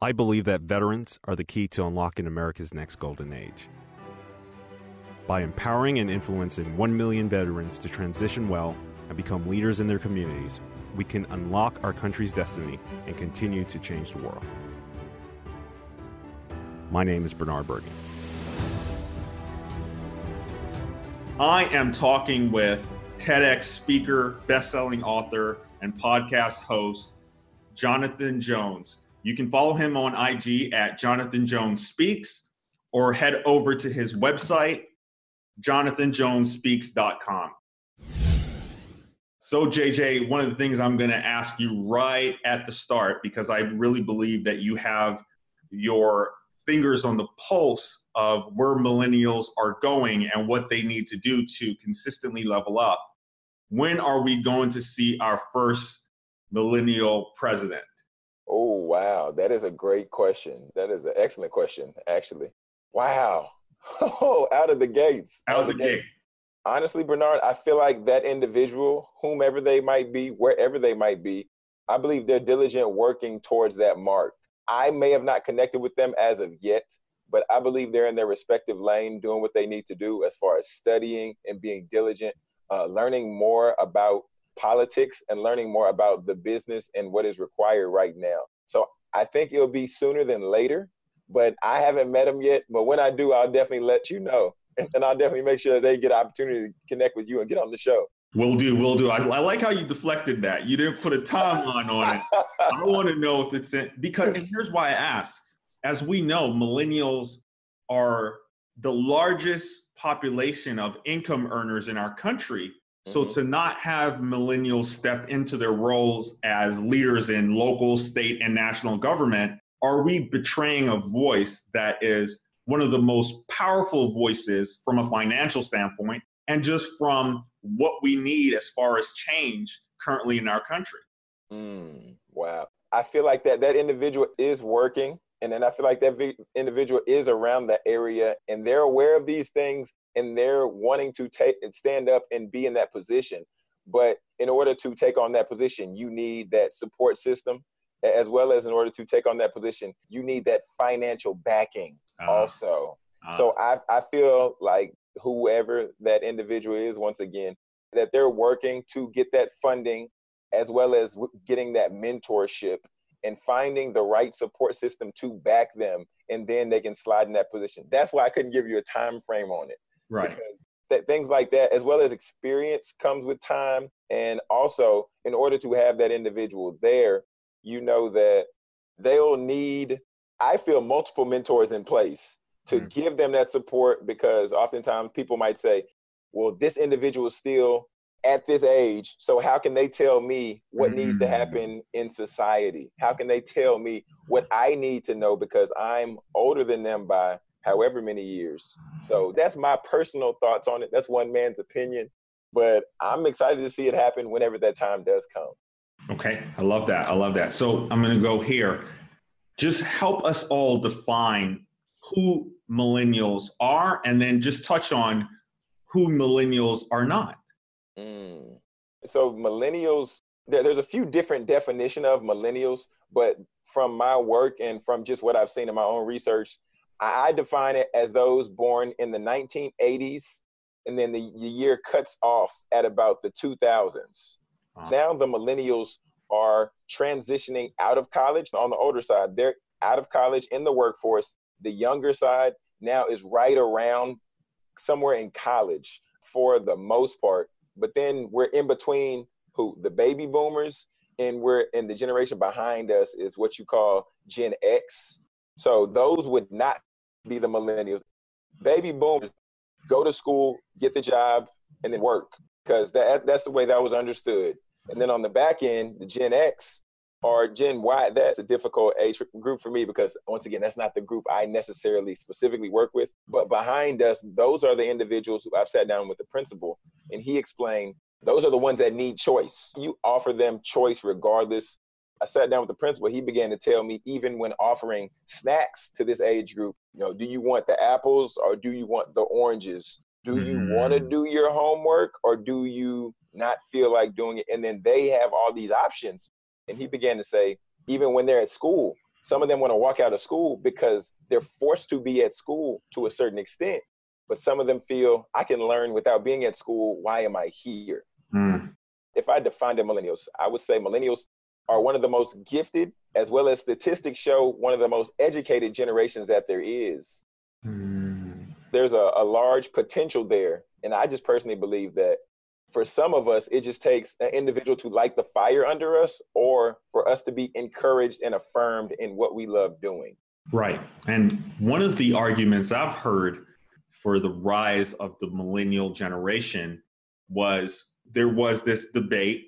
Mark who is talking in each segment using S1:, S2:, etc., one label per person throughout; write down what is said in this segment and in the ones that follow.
S1: I believe that veterans are the key to unlocking America's next golden age. By empowering and influencing 1 million veterans to transition well and become leaders in their communities, we can unlock our country's destiny and continue to change the world. My name is Bernard Bergen. I am talking with TEDx speaker, best-selling author, and podcast host Jonathan Jones. You can follow him on IG at Jonathan Jones Speaks or head over to his website, jonathanjonesspeaks.com. So, JJ, one of the things I'm going to ask you right at the start, because I really believe that you have your fingers on the pulse of where millennials are going and what they need to do to consistently level up. When are we going to see our first millennial president?
S2: Wow. That is a great question. That is an excellent question, actually. Wow. Oh, out of the gates.
S1: Out, of the, the gate.
S2: Honestly, Bernard, I feel like that individual, whomever they might be, wherever they might be, I believe they're diligent working towards that mark. I may have not connected with them as of yet, but I believe they're in their respective lane doing what they need to do as far as studying and being diligent, uh, learning more about politics and learning more about the business and what is required right now. So I think it'll be sooner than later, but I haven't met them yet. But when I do, I'll definitely let you know. And I'll definitely make sure that they get an opportunity to connect with you and get on the show.
S1: Will do, will do. I, I, like how you deflected that. You didn't put a timeline on it. I want to know if it's in, because, and here's why I ask. As we know, millennials are the largest population of income earners in our country. So mm-hmm. to not have millennials step into their roles as leaders in local, state, and national government, are we betraying a voice that is one of the most powerful voices from a financial standpoint and just from what we need as far as change currently in our country?
S2: Mm, wow. I feel like that that individual is working and then I feel like that individual is around that area and they're aware of these things and they're wanting to take and stand up and be in that position. But in order to take on that position, you need that support system, as well as in order to take on that position, you need that financial backing uh, also. Uh, so I, I feel like whoever that individual is, once again, that they're working to get that funding as well as getting that mentorship and finding the right support system to back them and then they can slide in that position that's why i couldn't give you a time frame on it
S1: right because
S2: that things like that as well as experience comes with time and also in order to have that individual there you know that they'll need i feel multiple mentors in place to mm-hmm. give them that support because oftentimes people might say well this individual is still at this age. So how can they tell me what mm-hmm. needs to mm. happen in society? How can they tell me what I need to know because I'm older than them by however many years. So that's my personal thoughts on it. That's one man's opinion, but I'm excited to see it happen whenever that time does come.
S1: Okay, I love that. I love that. So I'm going to go here. Just help us all define who millennials are and then just touch on who millennials are not.
S2: Mm. So millennials, there's a few different definition of millennials, but from my work and from just what I've seen in my own research, I define it as those born in the 1980s, and then the, the year cuts off at about the 2000s. Uh-huh. Now the millennials are transitioning out of college on the older side. They're out of college in the workforce. The younger side now is right around somewhere in college for the most part but then we're in between who the baby boomers and we're in the generation behind us is what you call Gen X. So those would not be the millennials. Baby boomers go to school, get the job, and then work because that that's the way that was understood. And then on the back end, the Gen X or Gen Y, that's a difficult age group for me because once again, that's not the group I necessarily specifically work with. But behind us, those are the individuals who I've sat down with the principal and he explained those are the ones that need choice. You offer them choice regardless. I sat down with the principal. He began to tell me, even when offering snacks to this age group, you know, do you want the apples or do you want the oranges? Do you mm. want to do your homework or do you not feel like doing it? And then they have all these options. And he began to say, even when they're at school, Some of them want to walk out of school because they're forced to be at school to a certain extent. But some of them feel I can learn without being at school. Why am I here? Mm. If I defined the millennials, I would say millennials are one of the most gifted, as well as statistics show one of the most educated generations that there is. Mm. There's a, a large potential there. And I just personally believe that for some of us, it just takes an individual to light the fire under us or for us to be encouraged and affirmed in what we love doing.
S1: Right. And one of the arguments I've heard for the rise of the millennial generation was there was this debate.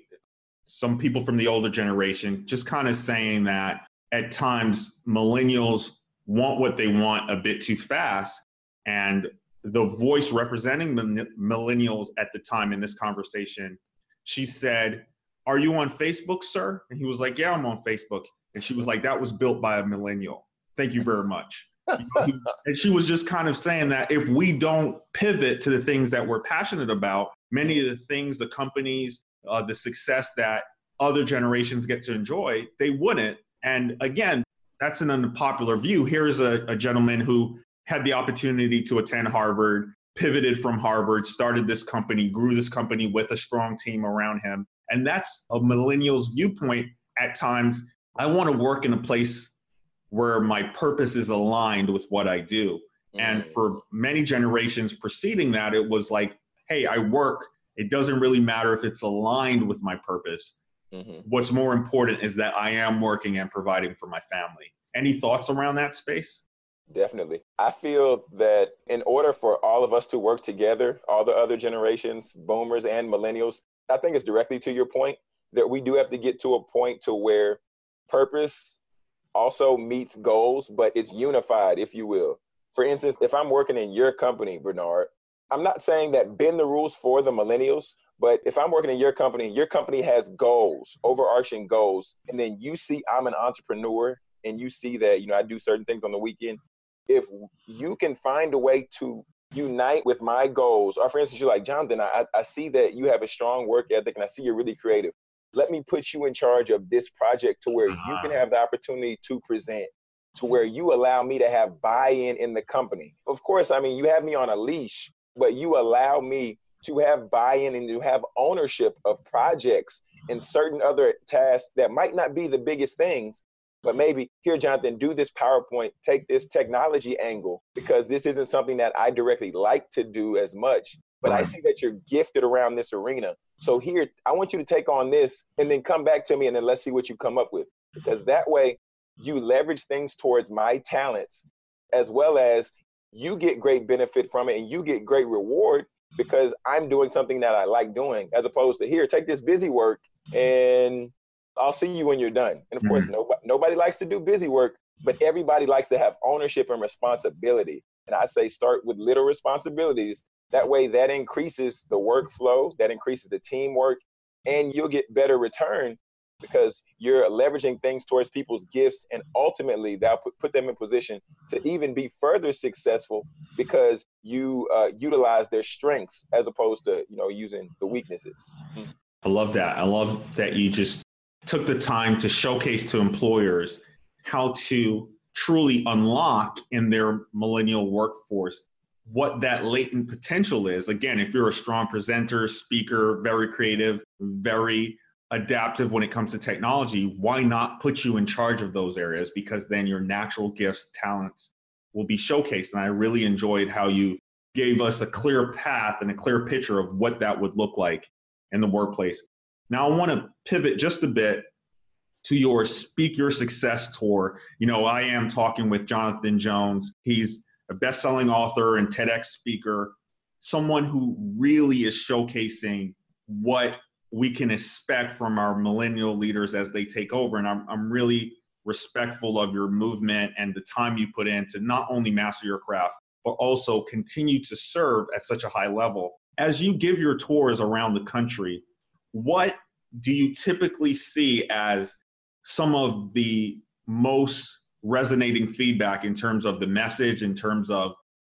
S1: Some people from the older generation just kind of saying that at times millennials want what they want a bit too fast. And the voice representing the millennials at the time in this conversation, she said, Are you on Facebook, sir? And he was like, Yeah, I'm on Facebook. And she was like, That was built by a millennial. Thank you very much. and she was just kind of saying that if we don't pivot to the things that we're passionate about, many of the things, the companies, uh, the success that other generations get to enjoy, they wouldn't. And again, that's an unpopular view. Here's a, a gentleman who had the opportunity to attend Harvard, pivoted from Harvard, started this company, grew this company with a strong team around him. And that's a millennial's viewpoint at times. I want to work in a place where my purpose is aligned with what I do. And mm. for many generations preceding that, it was like, hey, I work. It doesn't really matter if it's aligned with my purpose. Mm-hmm. What's more important is that I am working and providing for my family. Any thoughts around that space?
S2: Definitely. I feel that in order for all of us to work together, all the other generations, boomers and millennials, I think it's directly to your point that we do have to get to a point to where purpose also meets goals, but it's unified, if you will. For instance, if I'm working in your company, Bernard, I'm not saying that bend the rules for the millennials, but if I'm working in your company, your company has goals, overarching goals, and then you see I'm an entrepreneur and you see that, you know, I do certain things on the weekend. If you can find a way to unite with my goals, or for instance, you're like, Jonathan, I, I see that you have a strong work ethic and I see you're really creative let me put you in charge of this project to where you can uh-huh. have the opportunity to present to where you allow me to have buy-in in the company of course i mean you have me on a leash but you allow me to have buy-in and to have ownership of projects and certain other tasks that might not be the biggest things but maybe here jonathan do this powerpoint. Take this technology angle because this isn't something that i directly like to do as much but i see that you're gifted around this arena. So here, I want you to take on this and then come back to me and then let's see what you come up with. Because that way you leverage things towards my talents as well as you get great benefit from it and you get great reward because I'm doing something that I like doing as opposed to here, take this busy work and I'll see you when you're done. And of mm-hmm. course, nobody, nobody likes to do busy work, but everybody likes to have ownership and responsibility. And I say start with little responsibilities that way, that increases the workflow, that increases the teamwork, and you'll get better return because you're leveraging things towards people's gifts and ultimately that'll put, them in position to even be further successful because you uh, utilize their strengths as opposed to you know using the weaknesses
S1: i love that i love that you just took the time to showcase to employers how to truly unlock in their millennial workforce what that latent potential is. Again, if you're a strong presenter, speaker, very creative, very adaptive when it comes to technology, why not put you in charge of those areas? Because then your natural gifts, talents will be showcased. And I really enjoyed how you gave us a clear path and a clear picture of what that would look like in the workplace. Now, I want to pivot just a bit to your Speak Your Success tour. You know, I am talking with Jonathan Jones. He's a best-selling author and TEDx speaker, someone who really is showcasing what we can expect from our millennial leaders as they take over. And I'm, I'm really respectful of your movement and the time you put in to not only master your craft, but also continue to serve at such a high level. As you give your tours around the country, what do you typically see as some of the most resonating feedback in terms of the message, in terms of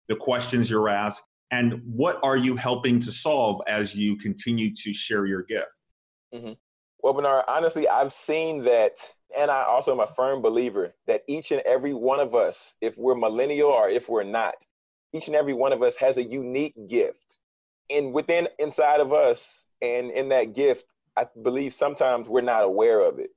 S1: the questions you're asked, and what are you helping to solve as you continue to share your gift?
S2: Mm-hmm. Well, Bernard, honestly, I've seen that And I also am a firm believer that each and every one of us, if we're millennial or if we're not, each and every one of us has a unique gift. And within inside of us and in that gift, I believe sometimes we're not aware of it.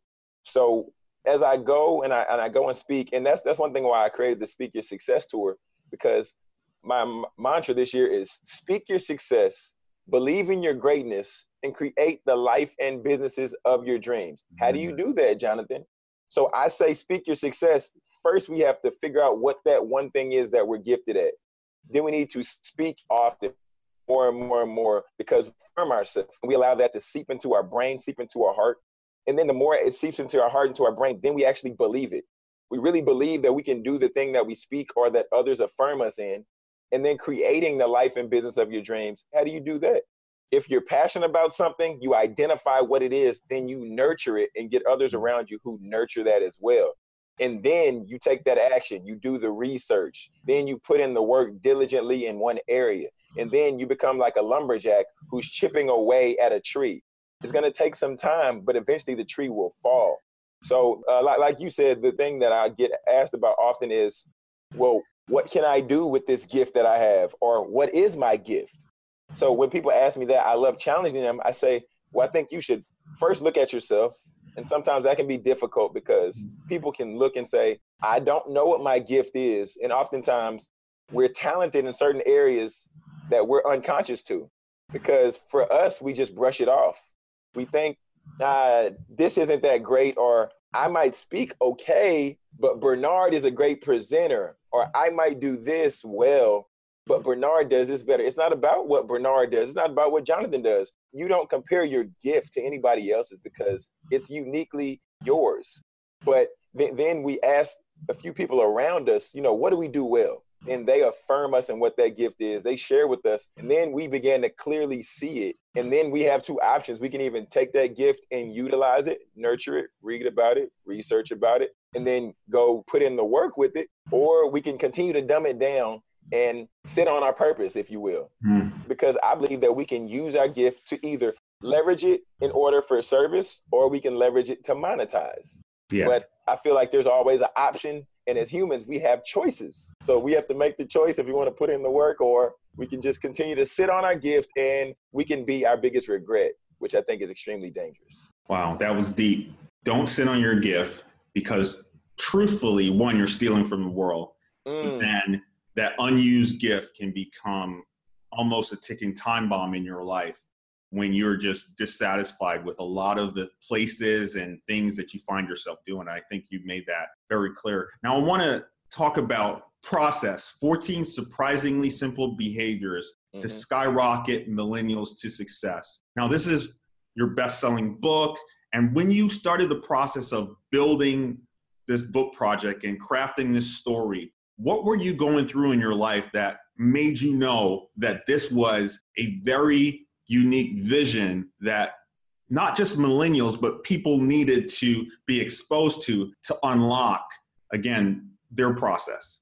S2: So as I go and I and I go and speak, and that's that's one thing why I created the Speak Your Success Tour, because my m- mantra this year is speak your success, believe in your greatness, and create the life and businesses of your dreams. How do you mm-hmm. do that, Jonathan? So I say speak your success. First, we have to figure out what that one thing is that we're gifted at. Then we need to speak often, more and more and more, because from ourselves. We allow that to seep into our brain, seep into our heart. And then the more it seeps into our heart, into our brain, then we actually believe it. We really believe that we can do the thing that we speak or that others affirm us in. And then creating the life and business of your dreams. How do you do that? If you're passionate about something, you identify what it is, then you nurture it and get others mm-hmm. around you who nurture that as well. And then you take that action, you do the research, then you put in the work diligently in one area. And then you become like a lumberjack who's chipping away at a tree. It's going to take some time, but eventually the tree will fall. So, uh, like, like you said, the thing that I get asked about often is, well, what can I do with this gift that I have? Or what is my gift? So, when people ask me that, I love challenging them. I say, well, I think you should first look at yourself. And sometimes that can be difficult because people can look and say, I don't know what my gift is. And oftentimes we're talented in certain areas that we're unconscious to because for us, we just brush it off. We think, uh, this isn't that great, or I might speak okay, but Bernard is a great presenter, or I might do this well, but mm-hmm. Bernard does this better. It's not about what Bernard does. It's not about what Jonathan does. You don't compare your gift to anybody else's because it's uniquely yours. But th- then we ask a few people around us, you know, what do we do well? and they affirm us and what that gift is. They share with us, and then we begin to clearly see it. And then we have two options. We can even take that gift and utilize it, nurture it, read about it, research about it, and then go put in the work with it. Or we can continue to dumb it down and sit on our purpose, if you will. Mm. Because I believe that we can use our gift to either leverage it in order for service or we can leverage it to monetize. Yeah. But I feel like there's always an option and as humans, we have choices. So we have to make the choice if we want to put in the work or we can just continue to sit on our gift and we can be our biggest regret, which I think is extremely dangerous.
S1: Wow, that was deep. Don't sit on your gift because truthfully, one, you're stealing from the world. Mm. And that unused gift can become almost a ticking time bomb in your life when you're just dissatisfied with a lot of the places and things that you find yourself doing. I think you made that very clear. Now, I want to talk about process 14 surprisingly simple behaviors mm-hmm. to skyrocket millennials to success. Now, this is your best selling book. And when you started the process of building this book project and crafting this story, what were you going through in your life that made you know that this was a very unique vision that not just millennials, but people needed to be exposed to to unlock, again, their process?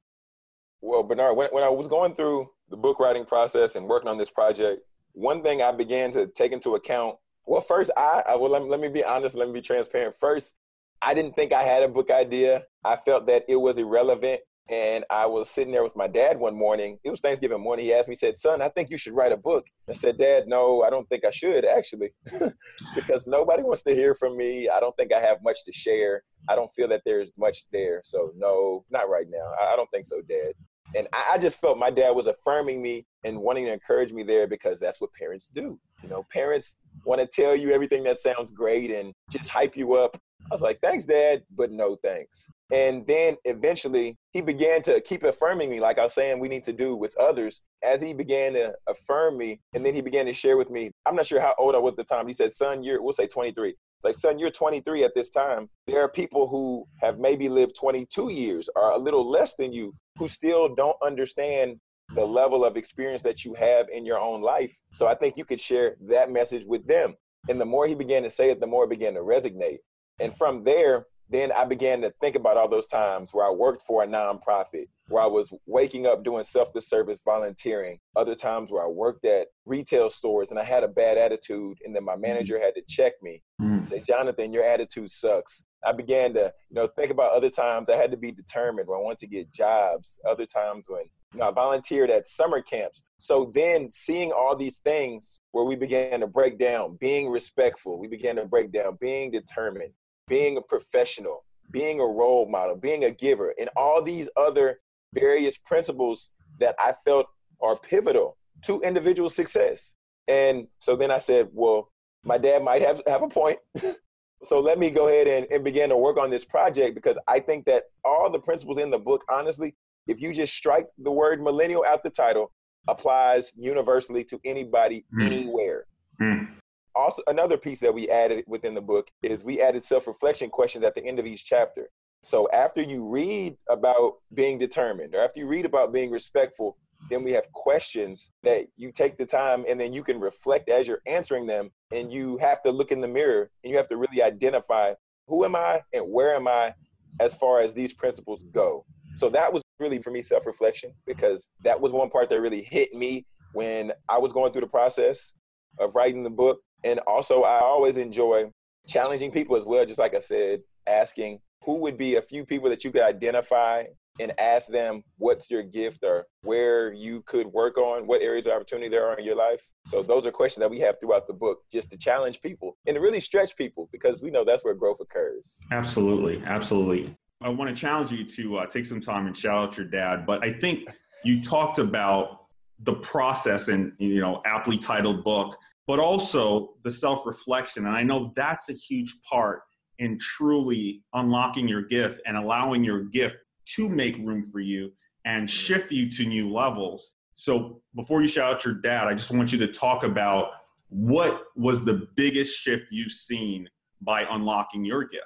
S2: Well, Bernard, when, when I was going through the book writing process and working on this project, one thing I began to take into account. Well, first, I, I well, let me, let me be honest, let me be transparent. First, I didn't think I had a book idea. I felt that it was irrelevant and I was sitting there with my dad one morning. It was Thanksgiving morning. He asked me, he said, Son, I think you should write a book. I said, Dad, no, I don't think I should actually, because nobody wants to hear from me. I don't think I have much to share. I don't feel that there's much there. So, no, not right now. I don't think so, Dad. And I just felt my dad was affirming me and wanting to encourage me there because that's what parents do. You know, parents want to tell you everything that sounds great and just hype you up I was like, thanks, dad, but no thanks. And then eventually he began to keep affirming me, like I was saying, we need to do with others. As he began to affirm me, and then he began to share with me, I'm not sure how old I was at the time. He said, son, you're, we'll say 23. It's like, son, you're 23 at this time. There are people who have maybe lived 22 years or a little less than you who still don't understand the level of experience that you have in your own life. So I think you could share that message with them. And the more he began to say it, the more it began to resonate. And from there, then I began to think about all those times where I worked for a nonprofit, where I was waking up doing selfless service volunteering, other times where I worked at retail stores and I had a bad attitude, and then my mm-hmm. manager had to check me mm. say, Jonathan, your attitude sucks. I began to, you know, think about other times I had to be determined when I wanted to get jobs, other times when you know, I volunteered at summer camps. So then seeing all these things where we began to break down, being respectful, we began to break down, being determined, being a professional, being a role model, being a giver, and all these other various principles that I felt are pivotal to individual success. And so then I said, well, my dad might have, have a point. so let me go ahead and, and begin to work on this project because I think that all the principles in the book, honestly, if you just strike the word millennial out the title, applies universally to anybody mm. anywhere. Mm also another piece that we added within the book is we added self-reflection questions at the end of each chapter. So after you read about being determined or after you read about being respectful then we have questions that you take the time and then you can reflect as you're answering them and you have to look in the mirror and you have to really identify who am i and where am i as far as these principles go. So that was really for me self-reflection because that was one part that really hit me when i was going through the process of writing the book and also, I always enjoy challenging people as well. Just like I said, asking who would be a few people that you could identify and ask them what's your gift or where you could work on, what areas of opportunity there are in your life. So those are questions that we have throughout the book just to challenge people and to really stretch people because we know that's where growth occurs.
S1: Absolutely. Absolutely. I want to challenge you to uh, take some time and shout out your dad. But I think you talked about the process and, you know, aptly titled book but also the self reflection. And I know that's a huge part in truly unlocking your gift and allowing your gift to make room for you and shift you to new levels. So before you shout out your dad, I just want you to talk about what was the biggest shift you've seen by unlocking your gift?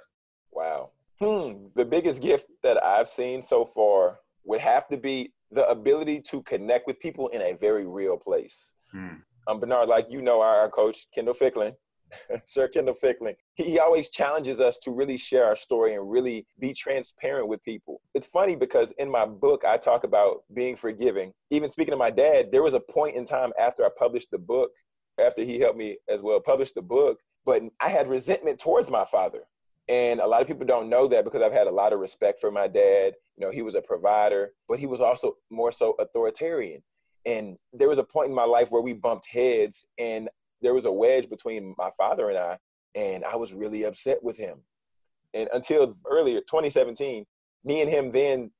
S2: Wow. Hmm. The biggest gift that I've seen so far would have to be the ability to connect with people in a very real place. Hmm um, Bernard, like you know, our, our coach, Kendall Ficklin, Sir Kendall Ficklin, he always challenges us to really share our story and really be transparent with people. It's funny because in my book, I talk about being forgiving. Even speaking to my dad, there was a point in time after I published the book, after he helped me as well publish the book, but I had resentment towards my father. And a lot of people don't know that because I've had a lot of respect for my dad. You know, he was a provider, but he was also more so authoritarian. And there was a point in my life where we bumped heads and there was a wedge between my father and I, and I was really upset with him. And until earlier, 2017, me and him then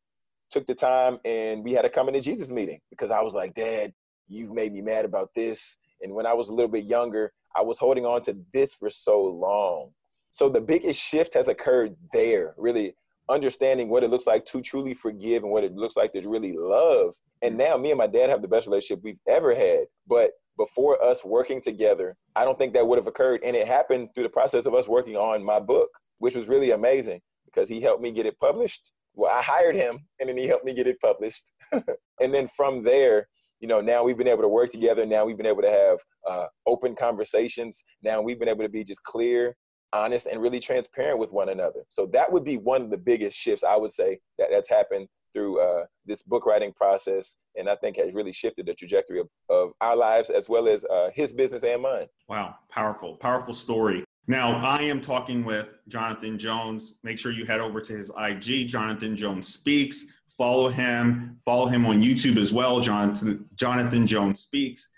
S2: took the time and we had a coming to Jesus meeting because I was like, Dad, you've made me mad about this. And when I was a little bit younger, I was holding on to this for so long. So the biggest shift has occurred there, really understanding what it looks like to truly forgive and what it looks like to really love. And now me and my dad have the best relationship we've ever had. But before us working together, I don't think that would have occurred. And it happened through the process of us working on my book, which was really amazing because he helped me get it published. Well, I hired him and then he helped me get it published. and then from there, you know, now we've been able to work together. Now we've been able to have uh, open conversations. Now we've been able to be just clear honest and really transparent with one another. So that would be one of the biggest shifts I would say that that's happened through uh, this book writing process, and I think has really shifted the trajectory of, of our lives as well as uh, his business and mine.
S1: Wow, powerful, powerful story. Now I am talking with Jonathan Jones. Make sure you head over to his IG, Jonathan Jones Speaks. Follow him. Follow him on YouTube as well, Jonathan Jonathan Jones Speaks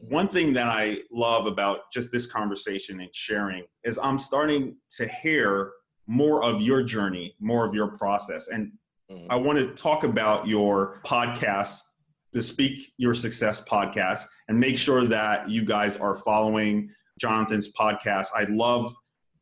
S1: one thing that I love about just this conversation and sharing is I'm starting to hear more of your journey, more of your process. And mm-hmm. I want to talk about your podcast, the Speak Your Success podcast, and make sure that you guys are following Jonathan's podcast. I love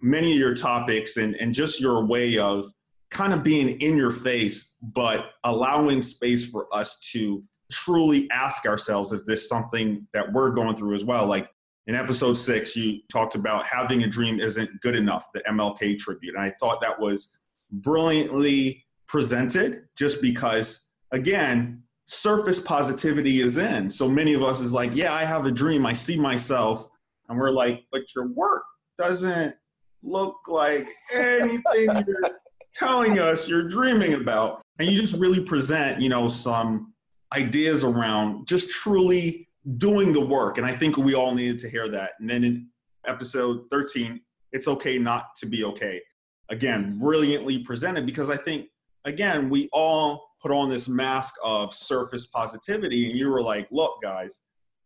S1: many of your topics and, and just your way of kind of being in your face, but allowing space for us to truly ask ourselves if this something that we're going through as well. Like in episode six, you talked about having a dream isn't good enough, the MLK tribute. And I thought that was brilliantly presented just because, again, surface positivity is in. So many of us is like, yeah, I have a dream. I see myself. And we're like, but your work doesn't look like anything you're telling us you're dreaming about. And you just really present, you know, some ideas around just truly doing the work. And I think we all needed to hear that. And then in episode 13, it's okay not to be okay. Again, brilliantly presented because I think, again, we all put on this mask of surface positivity. And you were like, look, guys,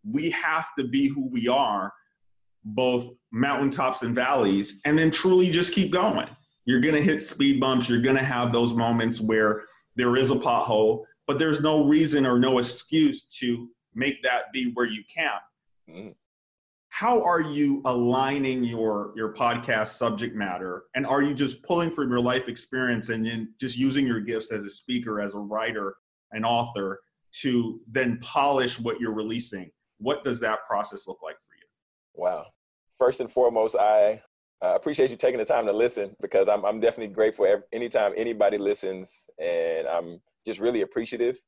S1: we have to be who we are, both mountaintops and valleys, and then truly just keep going. You're going to hit speed bumps. You're going to have those moments where there is a pothole, but there's no reason or no excuse to make that be where you camp. Mm. How are you aligning your your podcast subject matter, and are you just pulling from your life experience and then just using your gifts as a speaker, as a writer, an author to then polish what you're releasing? What does that process look like for you?
S2: Wow. First and foremost, I uh, appreciate you taking the time to listen because I'm, I'm definitely grateful every, anytime anybody listens, and I'm just really appreciative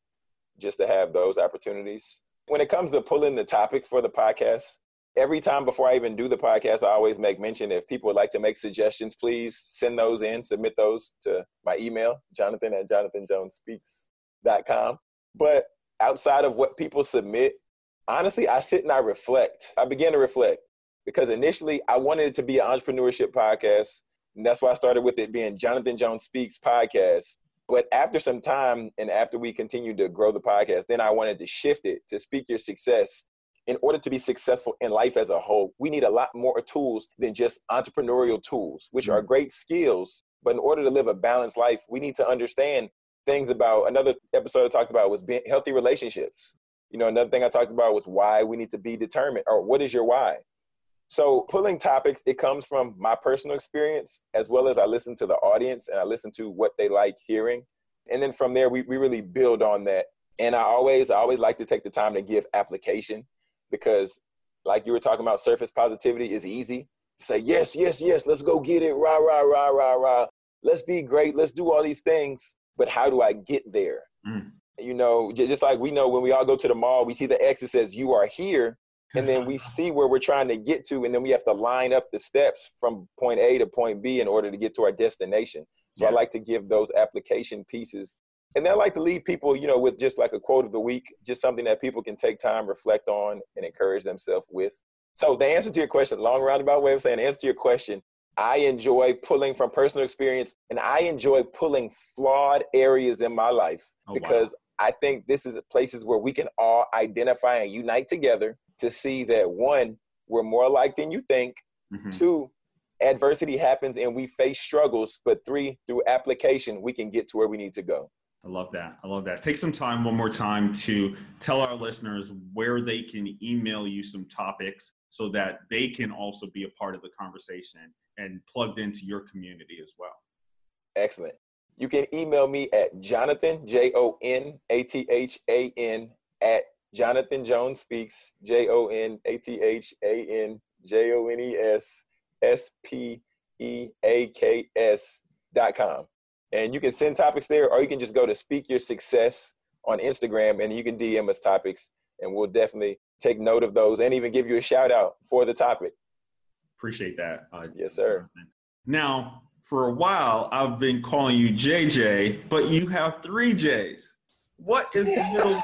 S2: just to have those opportunities. When it comes to pulling the topics for the podcast, every time before I even do the podcast, I always make mention if people would like to make suggestions, please send those in, submit those to my email, jonathan at jonathanjonesspeaks.com. But outside of what people submit, honestly, I sit and I reflect. I begin to reflect because initially I wanted it to be an entrepreneurship podcast. And that's why I started with it being Jonathan Jones Speaks podcast. But after some time and after we continued to grow the podcast, then I wanted to shift it to Speak Your Success. In order to be successful in life as a whole, we need a lot more tools than just entrepreneurial tools, which are mm-hmm. great skills. But in order to live a balanced life, we need to understand things about another episode I talked about was being healthy relationships. You know, another thing I talked about was why we need to be determined or what is your why? So pulling topics, it comes from my personal experience as well as I listen to the audience and I listen to what they like hearing. And then from there, we, we really build on that. And I always, I always like to take the time to give application because like you were talking about surface positivity is easy. To say, yes, yes, yes, let's go get it. Rah, rah, rah, rah, rah. Let's be great. Let's do all these things. But how do I get there? Mm you know, just like we know when we all go to the mall, we see the X that says you are here, and then we see where we're trying to get to, and then we have to line up the steps from point A to point B in order to get to our destination. So yeah. I like to give those application pieces. And then I like to leave people, you know, with just like a quote of the week, just something that people can take time, reflect on, and encourage themselves with. So the answer to your question, long roundabout way of saying, the answer to your question, I enjoy pulling from personal experience and I enjoy pulling flawed areas in my life oh, because I think this is places where we can all identify and unite together to see that one, we're more alike than you think. Mm-hmm. Two, adversity happens and we face struggles. But three, through application, we can get to where we need to go.
S1: I love that. I love that. Take some time, one more time, to tell our listeners where they can email you some topics so that they can also be a part of the conversation and plugged into your community as well.
S2: Excellent. You can email me at Jonathan, J O N A T H A N, at Jonathan Jones Speaks, J O N A T H A N J O N E S S P E A K S dot com. And you can send topics there, or you can just go to Speak Your Success on Instagram and you can DM us topics, and we'll definitely take note of those and even give you a shout out for the topic.
S1: Appreciate that.
S2: Uh, yes, sir.
S1: Now, for a while, I've been calling you JJ, but you have three J's. What is the
S2: middle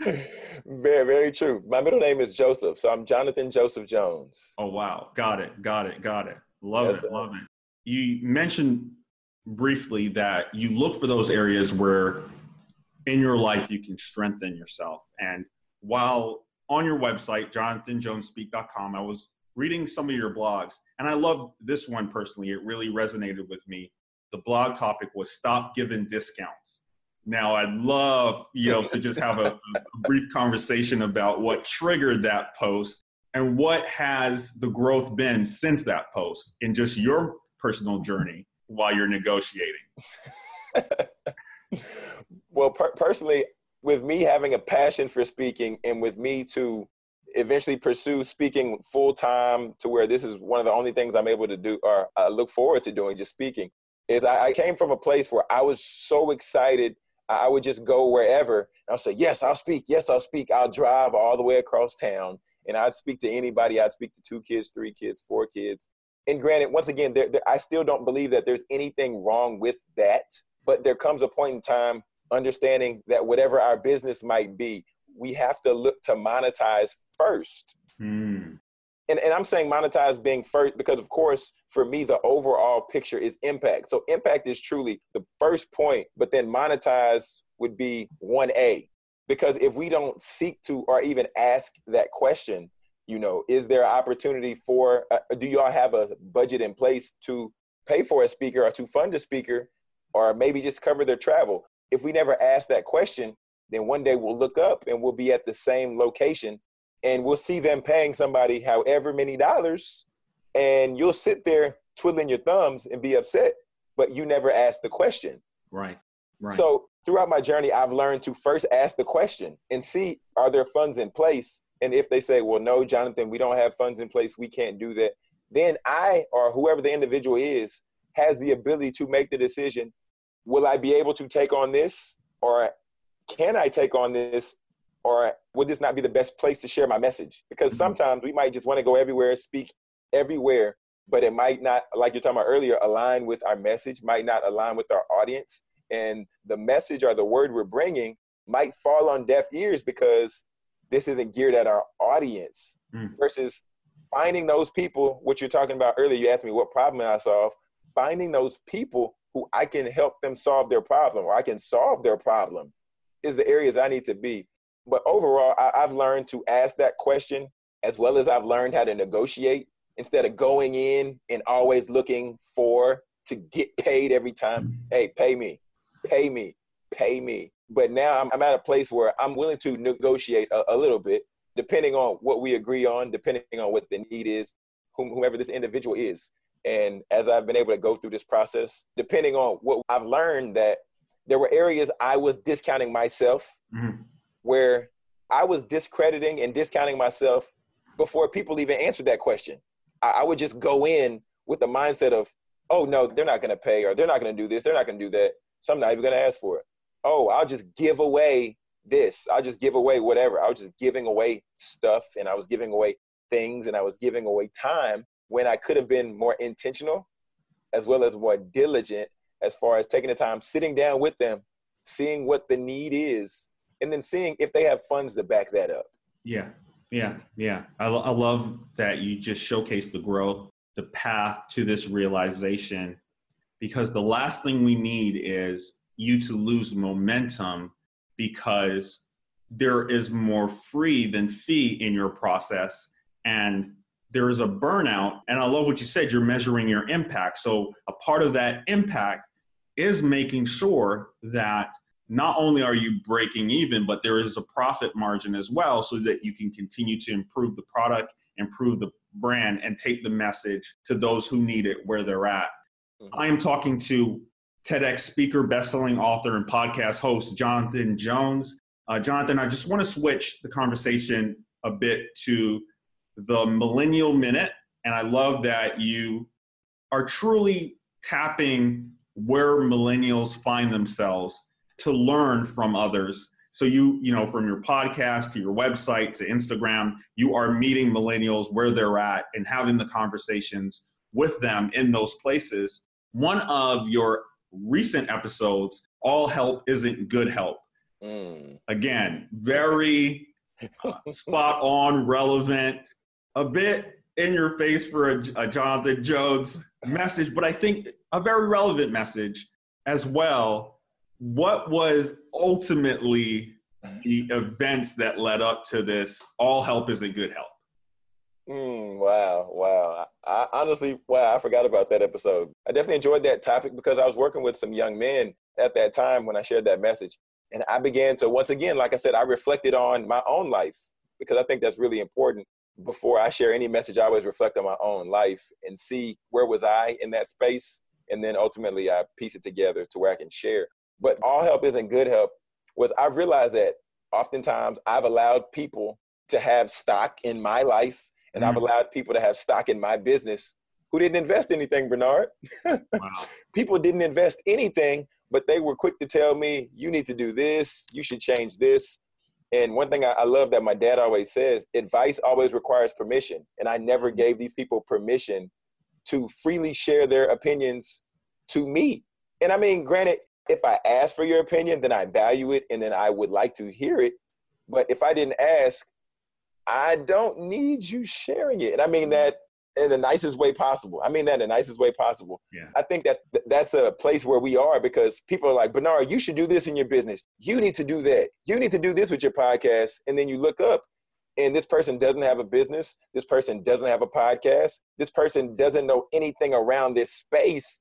S2: very, very true. My middle name is Joseph, so I'm Jonathan Joseph Jones.
S1: Oh wow, got it, got it, got it. Love yes, it, sir. love it. You mentioned briefly that you look for those areas where in your life you can strengthen yourself. And while on your website, jonathanjonesspeak.com, I was reading some of your blogs, and I loved this one personally. It really resonated with me. The blog topic was stop giving discounts. Now, I'd love you know to just have a, a brief conversation about what triggered that post and what has the growth been since that post in just your personal journey while you're negotiating.
S2: well, per- personally, with me having a passion for speaking and with me to eventually pursue speaking full time to where this is one of the only things I'm able to do or I look forward to doing, just speaking, is I, I came from a place where I was so excited. I would just go wherever. I'll say, Yes, I'll speak. Yes, I'll speak. I'll drive all the way across town and I'd speak to anybody. I'd speak to two kids, three kids, four kids. And granted, once again, there, there, I still don't believe that there's anything wrong with that. But there comes a point in time understanding that whatever our business might be, we have to look to monetize first. Mm. And, and I'm saying monetize being first because, of course, for me, the overall picture is impact. So impact is truly the first point, but then monetize would be 1A. Because if we don't seek to or even ask that question, you know, is there an opportunity for, uh, do y'all have a budget in place to pay for a speaker or to fund a speaker or maybe just cover their travel? If we never ask that question, then one day we'll look up and we'll be at the same location and we'll see them paying somebody however many dollars and you'll sit there twiddling your thumbs and be upset but you never asked the question
S1: right right
S2: so throughout my journey i've learned to first ask the question and see are there funds in place and if they say well no jonathan we don't have funds in place we can't do that then i or whoever the individual is has the ability to make the decision will i be able to take on this or can I take on this or would this not be the best place to share my message? Because mm-hmm. sometimes we might just want to go everywhere, speak everywhere, but it might not, like you're talking about earlier, align with our message, might not align with our audience. And the message or the word we're bringing might fall on deaf ears because this isn't geared at our audience mm. versus finding those people, what you're talking about earlier, you asked me what problem I solve, finding those people who I can help them solve their problem or I can solve their problem is the areas I need to be. But overall, I, I've learned to ask that question as well as I've learned how to negotiate instead of going in and always looking for to get paid every time. Mm-hmm. Hey, pay me, pay me, pay me. But now I'm, I'm at a place where I'm willing to negotiate a, a, little bit, depending on what we agree on, depending on what the need is, whomever this individual is. And as I've been able to go through this process, depending on what I've learned that there were areas I was discounting myself, mm-hmm. where I was discrediting and discounting myself before people even answered that question. I, I would just go in with the mindset of, oh no, they're not going to pay, or they're not going to do this, they're not going to do that, so I'm not even going to ask for it. Oh, I'll just give away this. I'll just give away whatever. I was just giving away stuff, and I was giving away things, and I was giving away time when I could have been more intentional, as well as more diligent as far as taking the time, sitting down with them, seeing what the need is, and then seeing if they have funds to back that up.
S1: Yeah, yeah, yeah. I, I love that you just showcase the growth, the path to this realization, because the last thing we need is you to lose momentum because there is more free than fee in your process and there is a burnout and i love what you said you're measuring your impact so a part of that impact is making sure that not only are you breaking even, but there is a profit margin as well so that you can continue to improve the product, improve the brand, and take the message to those who need it where they're at. Mm-hmm. I am talking to TEDx speaker, bestselling author, and podcast host Jonathan Jones. Uh, Jonathan, I just want to switch the conversation a bit to the Millennial Minute. And I love that you are truly tapping where millennials find themselves to learn from others so you you know from your podcast to your website to instagram you are meeting millennials where they're at and having the conversations with them in those places one of your recent episodes all help isn't good help mm. again very uh, spot on relevant a bit in your face for a, a jonathan jones message but i think a very relevant message as well. What was ultimately the events that led up to this? All help is a good help.
S2: Mm, wow, wow. I, honestly, wow, I forgot about that episode. I definitely enjoyed that topic because I was working with some young men at that time when I shared that message. And I began to, once again, like I said, I reflected on my own life because I think that's really important. Before I share any message, I always reflect on my own life and see where was I in that space and then ultimately I piece it together to where I can share. But all help isn't good help was I've realized that oftentimes I've allowed people to have stock in my life and mm. I've allowed people to have stock in my business who didn't invest anything, Bernard. Wow. people didn't invest anything, but they were quick to tell me, you need to do this, you should change this. And one thing I, I love that my dad always says advice always requires permission. And I never gave these people permission to freely share their opinions to me. And I mean, granted, if I ask for your opinion, then I value it and then I would like to hear it. But if I didn't ask, I don't need you sharing it. And I mean that in the nicest way possible. I mean that in the nicest way possible.
S1: Yeah.
S2: I think that that's a place where we are because people are like, Bernard, you should do this in your business. You need to do that. You need to do this with your podcast. And then you look up and this person doesn't have a business. This person doesn't have a podcast. This person doesn't know anything around this space.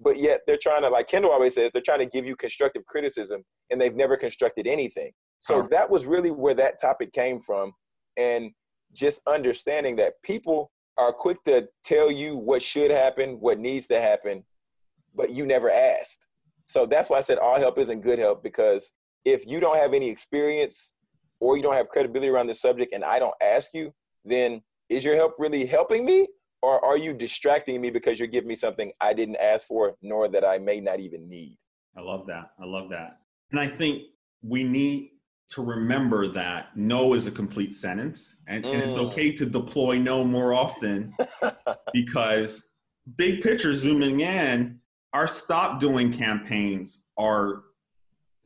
S2: But yet they're trying to, like Kendall always says, they're trying to give you constructive criticism and they've never constructed anything. So that was really where that topic came from. And just understanding that people are quick to tell you what should happen, what needs to happen, but you never asked. So that's why I said all help isn't good help because if you don't have any experience or you don't have credibility around the subject and I don't ask you, then is your help really helping me? Or are you distracting me because you're giving me something I didn't ask for, nor that I may not even need?
S1: I love that. I love that. And I think we need to remember that no is a complete sentence and, mm. and it's mm. okay to deploy no more often because big picture zooming in our stop doing campaigns are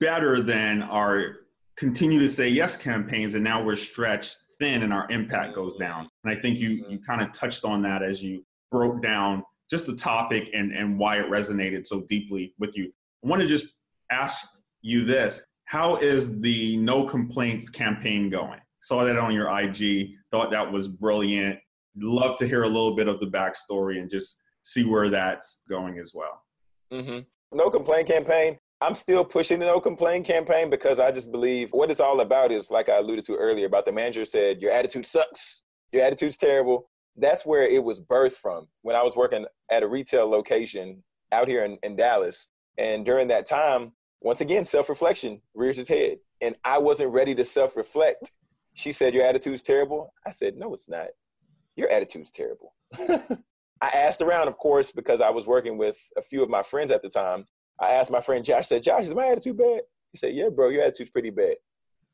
S1: better than our continue to say yes campaigns and now we're stretched thin and our impact goes down and i think you you kind of touched on that as you broke down just the topic and and why it resonated so deeply with you i want to just ask you this how is the no complaints campaign going? Saw that on your IG, thought that was brilliant. Love to hear a little bit of the backstory and just see where that's going as well.
S2: Mm-hmm. No complaint campaign. I'm still pushing the no complaint campaign because I just believe what it's all about is like I alluded to earlier about the manager said, Your attitude sucks. Your attitude's terrible. That's where it was birthed from when I was working at a retail location out here in, in Dallas. And during that time, once again, self reflection rears its head. And I wasn't ready to self reflect. She said, Your attitude's terrible. I said, No, it's not. Your attitude's terrible. I asked around, of course, because I was working with a few of my friends at the time. I asked my friend Josh, I said, Josh, is my attitude bad? He said, Yeah, bro, your attitude's pretty bad.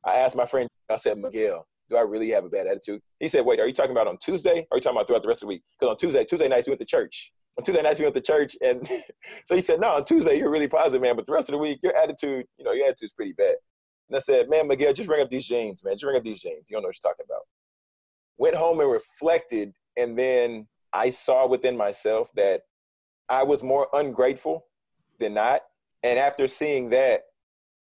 S2: I asked my friend, I said, Miguel, do I really have a bad attitude? He said, Wait, are you talking about on Tuesday? Or are you talking about throughout the rest of the week? Because on Tuesday, Tuesday nights we went to church on Tuesday nights we went to church, and so he said, "No, on Tuesday you're really positive, man, but the rest of the week your attitude, you know, your attitude's pretty bad." And I said, "Man, Miguel, just ring up these jeans, man. Just ring up these jeans. You don't know what you're talking about." Went home and reflected, and then I saw within myself that I was more ungrateful than not. And after seeing that,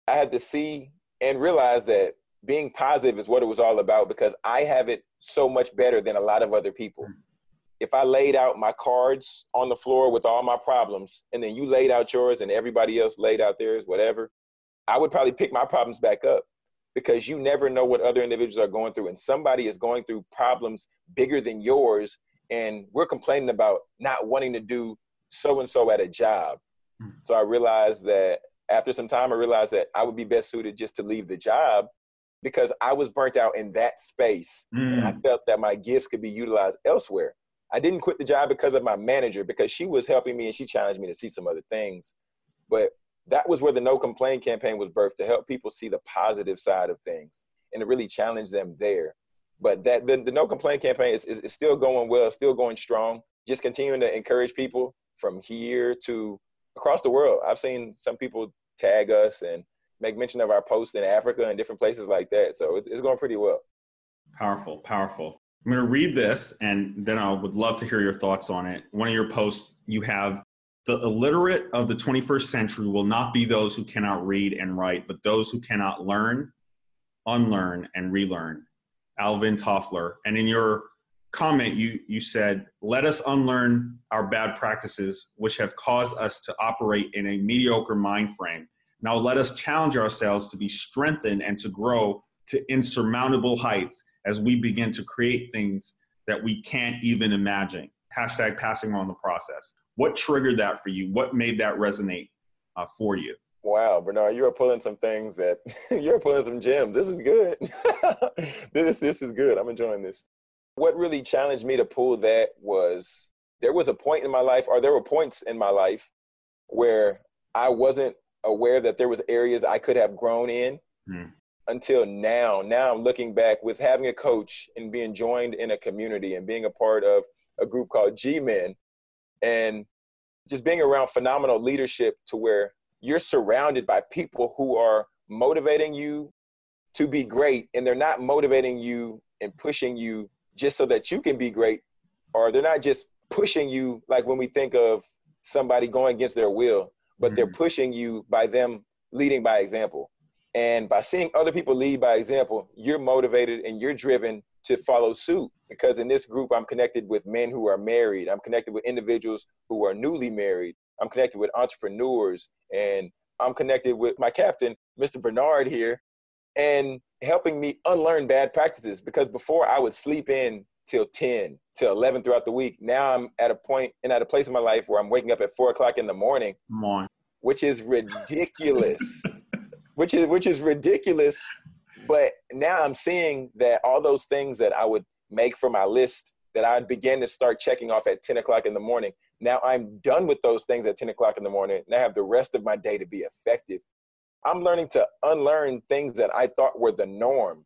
S2: I had to see and realize that being positive is what it was all about because I have it so much better than a lot of other people if I laid out my cards on the floor with all my problems, and then you laid out yours and everybody else laid out theirs, whatever, I would probably pick my problems back up because you never know what other individuals are going through. And somebody is going through problems bigger than yours. And we're complaining about not wanting to do so and so at a job. Hmm. So I realized that after some time, I realized that I would be best suited just to leave the job because I was burnt out in that space. Mm. And I hmm. felt that my gifts could be utilized elsewhere. I didn't quit the job because of my manager because she was helping me and she challenged me to see some other things. But that was where the no complaint campaign was birthed to help people see the positive side of things and to really challenge them there. But that the, the no complaint campaign is, is, is still going well, still going strong. Just continuing to encourage people from here to across the world. I've seen some people tag us and make mention of our posts in Africa and different places like that. So it's, it's going pretty well.
S1: Powerful, powerful. I'm going to read this and then I would love to hear your thoughts on it. One of your posts, you have the illiterate of the 21st century will not be those who cannot read and write, but those who cannot learn, unlearn, and relearn. Alvin Toffler. And in your comment, you, you said, let us unlearn our bad practices, which have caused us to operate in a mediocre mind frame. Now let us challenge ourselves to be strengthened and to grow to insurmountable heights as we begin to create things that we can't even imagine. Hashtag passing on the process. What triggered that for you? What made that resonate uh, for you?
S2: Wow, Bernard, you are pulling some things that you're pulling some gems. This is good. this this is good. I'm enjoying this. What really challenged me to pull that was there was a point in my life, or there were points in my life where I wasn't aware that there was areas I could have grown in. Hmm until now. Now I'm looking back with having a coach and being joined in a community and being a part of a group called G Men. and just being around phenomenal leadership to where you're surrounded by people who are motivating you to be great and they're not motivating you and pushing you just so that you can be great or they're not just pushing you like when we think of somebody going against their will but mm-hmm. they're pushing you by them leading by example and by seeing other people lead by example you're motivated and you're driven to follow suit. Because in this group i'm connected with men who are married. I'm connected with individuals who are newly married. I'm connected with entrepreneurs. And i'm connected with my captain mr bernard here and helping me unlearn bad practices. Because before I would sleep in till 10 till 11 throughout the week. Now I'm at a point and at a place in my life where I'm waking up at four o'clock in the morning,
S1: morning.
S2: which is ridiculous, which is, which is ridiculous. But now I'm seeing that all those things that I would make for my list that I'd begin to start checking off at 10 o'clock in the morning. Now I'm done with those things at 10 o'clock in the morning and I have the rest of my day to be effective. I'm learning to unlearn things that I thought were the norm.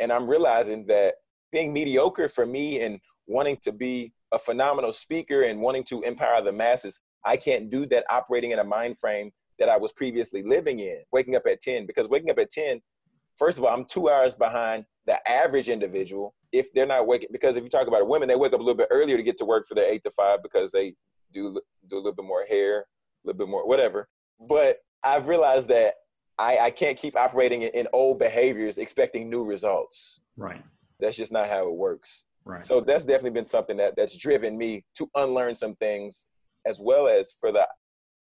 S2: And I'm realizing that being mediocre for me and wanting to be a phenomenal speaker and wanting to empower the masses, I can't do that operating in a mind frame that I was previously living in, waking up at 10. Because waking up at 10, first of all, I'm two hours behind the average individual if they're not waking. Because if you talk about women, they wake up a little bit earlier to get to work for their eight to five because they do do a little bit more hair, a little bit more whatever. But I've realized that I, I can't keep operating in, in old behaviors expecting new results.
S1: Right.
S2: That's just not how it works.
S1: Right.
S2: So that's definitely been something that that's driven me to unlearn some things, as well as for the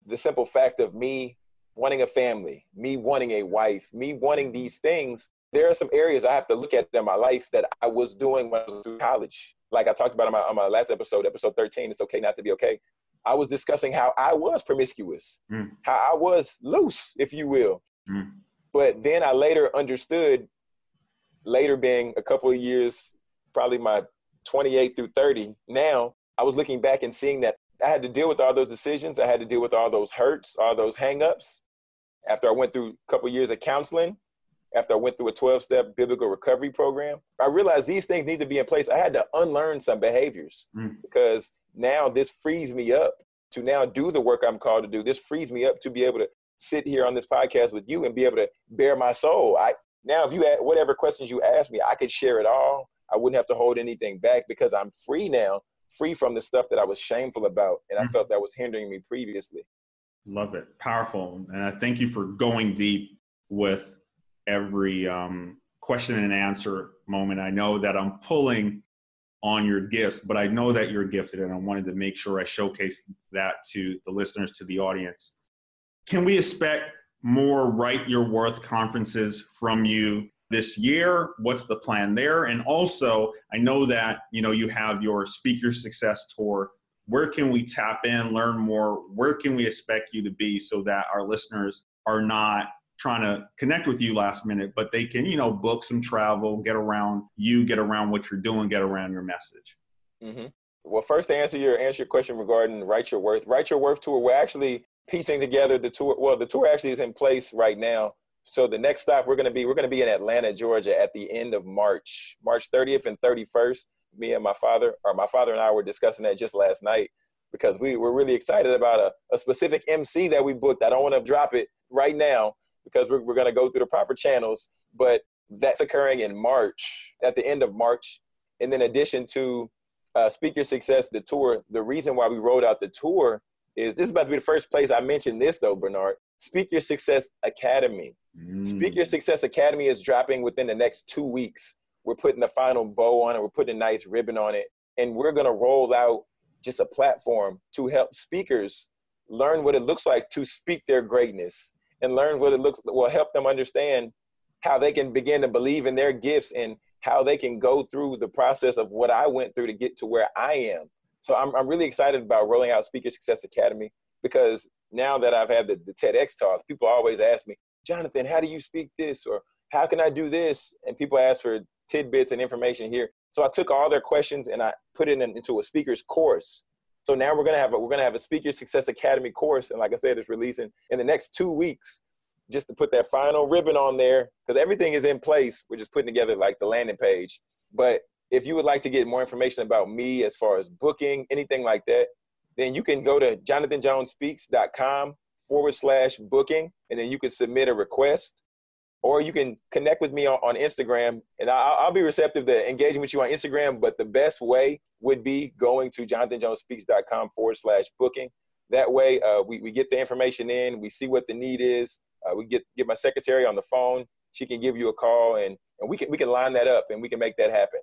S2: the simple fact of me wanting a family, me wanting a wife, me wanting these things. There are some areas I have to look at in my life that I was doing when I was through college. Like I talked about on my, on my last episode, episode 13, it's okay not to be okay. I was discussing how I was promiscuous, mm. how I was loose, if you will. Mm. But then I later understood, later being a couple of years, probably my 28 through 30, now I was looking back and seeing that I had to deal with all those decisions. I had to deal with all those hurts, all those hangups. After I went through a couple years of counseling, after I went through a 12 step biblical recovery program, I realized these things need to be in place. I had to unlearn some behaviors mm. because now this frees me up to now do the work I'm called to do. This frees me up to be able to sit here on this podcast with you and be able to bare my soul. I now, if you had whatever questions you ask me, I could share it all. I wouldn't have to hold anything back because I'm free now, free from the stuff that I was shameful about and I mm-hmm. felt that was hindering me previously.
S1: Love it, powerful, and I thank you for going deep with every um, question and answer moment. I know that I'm pulling on your gifts, but I know that you're gifted, and I wanted to make sure I showcase that to the listeners, to the audience can we expect more Write Your Worth conferences from you this year? What's the plan there? And also, I know that you know you have your Speaker Success Tour. Where can we tap in, learn more? Where can we expect you to be so that our listeners are not trying to connect with you last minute, but they can, you know, book some travel, get around you, get around what you're doing, get around your message.
S2: Mm-hmm. Well, first to answer your answer your question regarding Write Your Worth, Write Your Worth tour. We're actually piecing together the tour. Well, the tour actually is in place right now. So the next stop we're going to be we're going to be in Atlanta, Georgia, at the end of March, March 30th and 31st. Me and my father, or my father and I, were discussing that just last night because we were really excited about a, a specific MC that we booked. I don't want to drop it right now because we're, we're going to go through the proper channels, but that's occurring in March, at the end of March. And in addition to uh, Speaker Success, the tour, the reason why we rolled out the tour is this is about to be the first place I mentioned this though, Bernard. Speak Your Success Academy. Mm. Speak Your Success Academy is dropping within the next two weeks. We're putting the final bow on it. We're putting a nice ribbon on it, and we're gonna roll out just a platform to help speakers learn what it looks like to speak their greatness and learn what it looks will help them understand how they can begin to believe in their gifts and how they can go through the process of what I went through to get to where I am. So I'm, I'm really excited about rolling out Speaker Success Academy because now that I've had the, the TEDx talks, people always ask me, Jonathan, how do you speak this? Or how can I do this? And people ask for tidbits and information here. So I took all their questions and I put it in, into a speaker's course. So now we're gonna have a, we're gonna have a Speaker Success Academy course, and like I said, it's releasing in the next two weeks, just to put that final ribbon on there because everything is in place. We're just putting together like the landing page, but if you would like to get more information about me as far as booking, anything like that, then you can go to jonathanjonesspeaks.com forward slash booking, and then you can submit a request. Or you can connect with me on, on Instagram, and I'll, I'll, be receptive to engaging with you on Instagram. But the best way would be going to jonathanjonesspeaks.com forward slash booking. That way, uh, we, we get the information in, we see what the need is, uh, we get get my secretary on the phone. She can give you a call, and and we can we can line that up, and we can make that happen.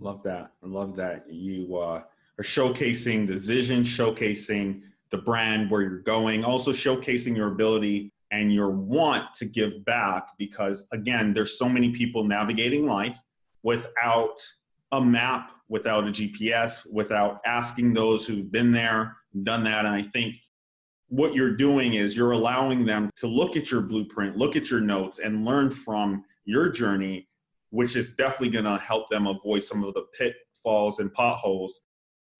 S1: Love that. I love that you uh, are showcasing the vision, showcasing the brand where you're going, also showcasing your ability and your want to give back. Because again, there's so many people navigating life without a map, without a GPS, without asking those who've been there, done that. And I think what you're doing is you're allowing them to look at your blueprint, look at your notes, and learn from your journey, which is definitely going to help them avoid some of the pitfalls and potholes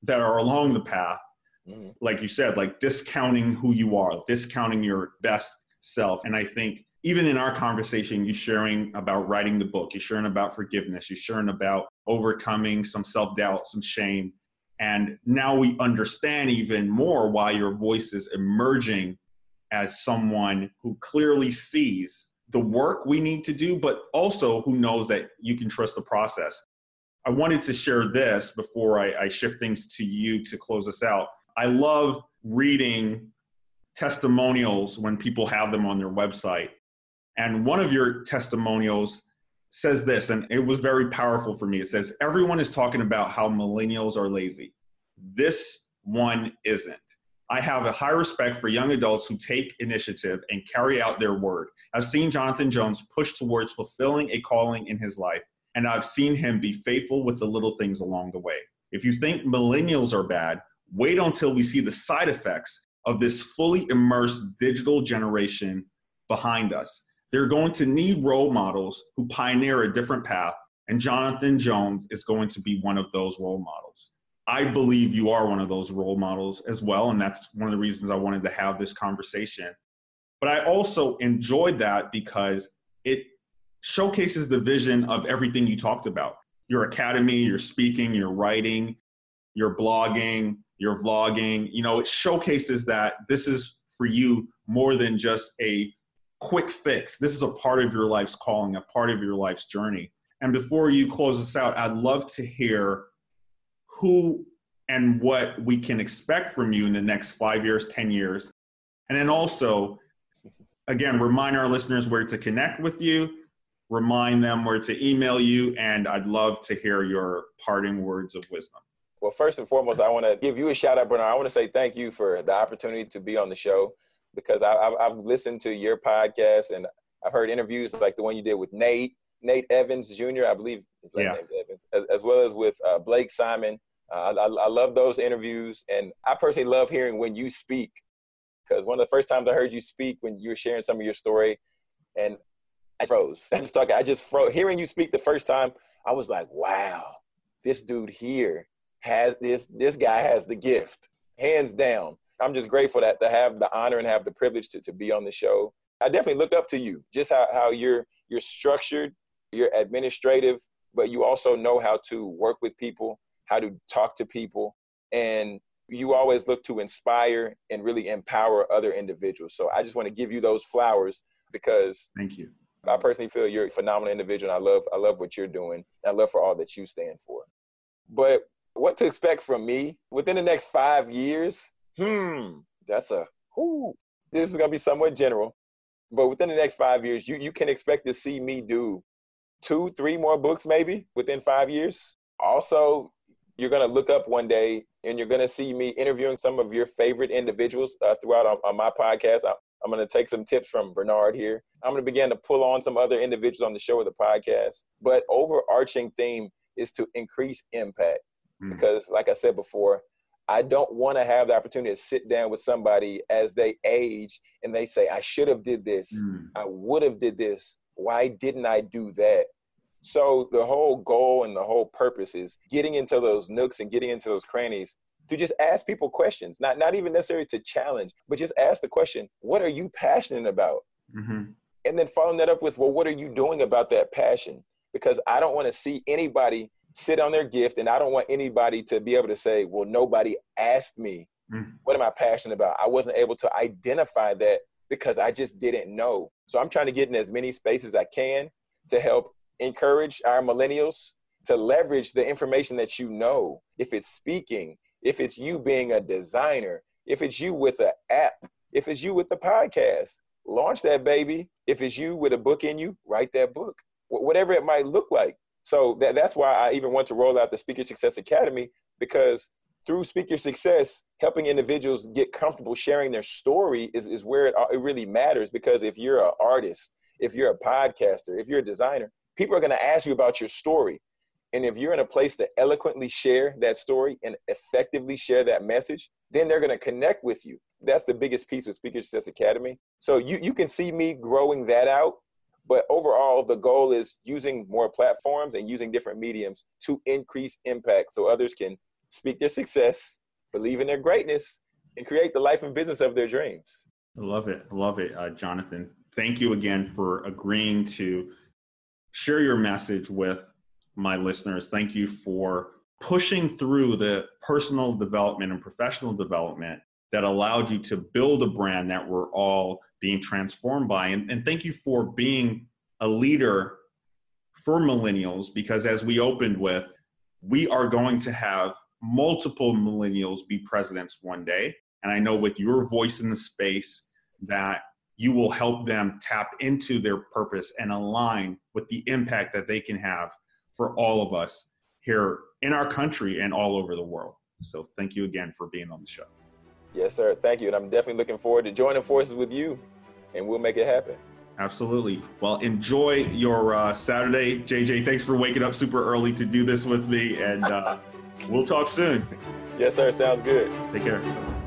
S1: that are along the path. Mm-hmm. Like you said, like discounting who you are, discounting your best self. And I think even in our conversation, you sharing about writing the book, you're sharing about forgiveness, you're sharing about overcoming some self doubt, some shame. And now we understand even more why your voice is emerging as someone who clearly sees the work we need to do, but also who knows that you can trust the process. I wanted to share this before I, I shift things to you to close us out. I love reading testimonials when people have them on their website. And one of your testimonials says this, and it was very powerful for me. It says, Everyone is talking about how millennials are lazy. This one isn't. I have a high respect for young adults who take initiative and carry out their word. I've seen Jonathan Jones push towards fulfilling a calling in his life, and I've seen him be faithful with the little things along the way. If you think millennials are bad, wait until we see the side effects of this fully immersed digital generation behind us. They're going to need role models who pioneer a different path, and Jonathan Jones is going to be one of those role models. I believe you are one of those role models as well, and that's one of the reasons I wanted to have this conversation. But I also enjoyed that because it showcases the vision of everything you talked about your academy, your speaking, your writing, your blogging, your vlogging. You know, it showcases that this is for you more than just a quick fix. This is a part of your life's calling, a part of your life's journey. And before you close us out, I'd love to hear who and what we can expect from you in the next five years, 10 years. And then also, again, remind our listeners where to connect with you, remind them where to email you, and I'd love to hear your parting words of wisdom.
S2: Well, first and foremost, I want to give you a shout out, Bernard. I want to say thank you for the opportunity to be on the show because I, have listened to your podcast and I've heard interviews like the one you did with Nate, Nate Evans Jr., I believe his last yeah. name Evans, as, as, well as with uh, Blake Simon. Uh, I, I, love those interviews, and I personally love hearing when you speak because one of the first times I heard you speak when you were sharing some of your story, and I froze. I just talking. I just froze. Hearing you speak the first time, I was like, "Wow, this dude here has this. This guy has the gift, hands down." I'm just grateful that to have the honor and have the privilege to, to be on the show. I definitely look up to you, just how, how you're you're structured, you're administrative, but you also know how to work with people, how to talk to people, and you always look to inspire and really empower other individuals. So I just want to give you those flowers because
S1: thank you.
S2: I personally feel you're a phenomenal individual. I love I love what you're doing. I love for all that you stand for. But what to expect from me within the next five years? Hmm, that's a whoo. This is gonna be somewhat general, but within the next five years, you you can expect to see me do two, three more books maybe within five years. Also, you're gonna look up one day and you're gonna see me interviewing some of your favorite individuals uh, throughout on, on, my podcast. I'm gonna take some tips from Bernard here. I'm gonna begin to pull on some other individuals on the show or the podcast. But overarching theme is to increase impact mm. because, like I said before, I don't want to have the opportunity to sit down with somebody as they age and they say, I should have did this. Mm. I would have did this. Why didn't I do that? So the whole goal and the whole purpose is getting into those nooks and getting into those crannies to just ask people questions, not, not even necessarily to challenge, but just ask the question, what are you passionate about? Mm-hmm. And then following that up with, well, what are you doing about that passion? Because I don't want to see anybody sit on their gift and i don't want anybody to be able to say well nobody asked me Mm. What am I passionate about? I wasn't able to identify that because I just didn't know. So I'm trying to get in as many spaces as I can to help encourage our millennials to leverage the information that you know. If it's speaking, if it's you being a designer, if it's you with an app, if it's you with the podcast, launch that baby. If it's you with a book in you, write that book. Whatever it might look like. So that, that's why I even want to roll out the Speaker Success Academy because through Speaker Success, helping individuals get comfortable sharing their story is, is where it, it really matters. Because if you're an artist, if you're a podcaster, if you're a designer, people are going to ask you about your story. And if you're in a place to eloquently share that story and effectively share that message, then they're going to connect with you. That's the biggest piece with Speaker Success Academy. So you, you can see me growing that out. But overall, the goal is using more platforms and using different mediums to increase impact so others can speak their success, believe in their greatness, and create the life and business of their dreams.
S1: I love it. I love it, uh, Jonathan. Thank you again for agreeing to share your message with my listeners. Thank you for pushing through the personal development and professional development that allowed you to build a brand that we're all being transformed by. And, and thank you for being a leader for millennials because, as we opened with, we are going to have multiple millennials be presidents one day. And I know with your voice in the space that you will help them tap into their purpose and align with the impact that they can have for all of us here in our country and all over the world. So thank you again for being on the show.
S2: Yes, sir. Thank you. And I'm definitely looking forward to joining forces with you and we'll make it happen.
S1: Absolutely. Well, enjoy your uh, Saturday. JJ, thanks for waking up super early to do this with me. And uh, we'll talk soon.
S2: Yes, sir. Sounds good.
S1: Take care.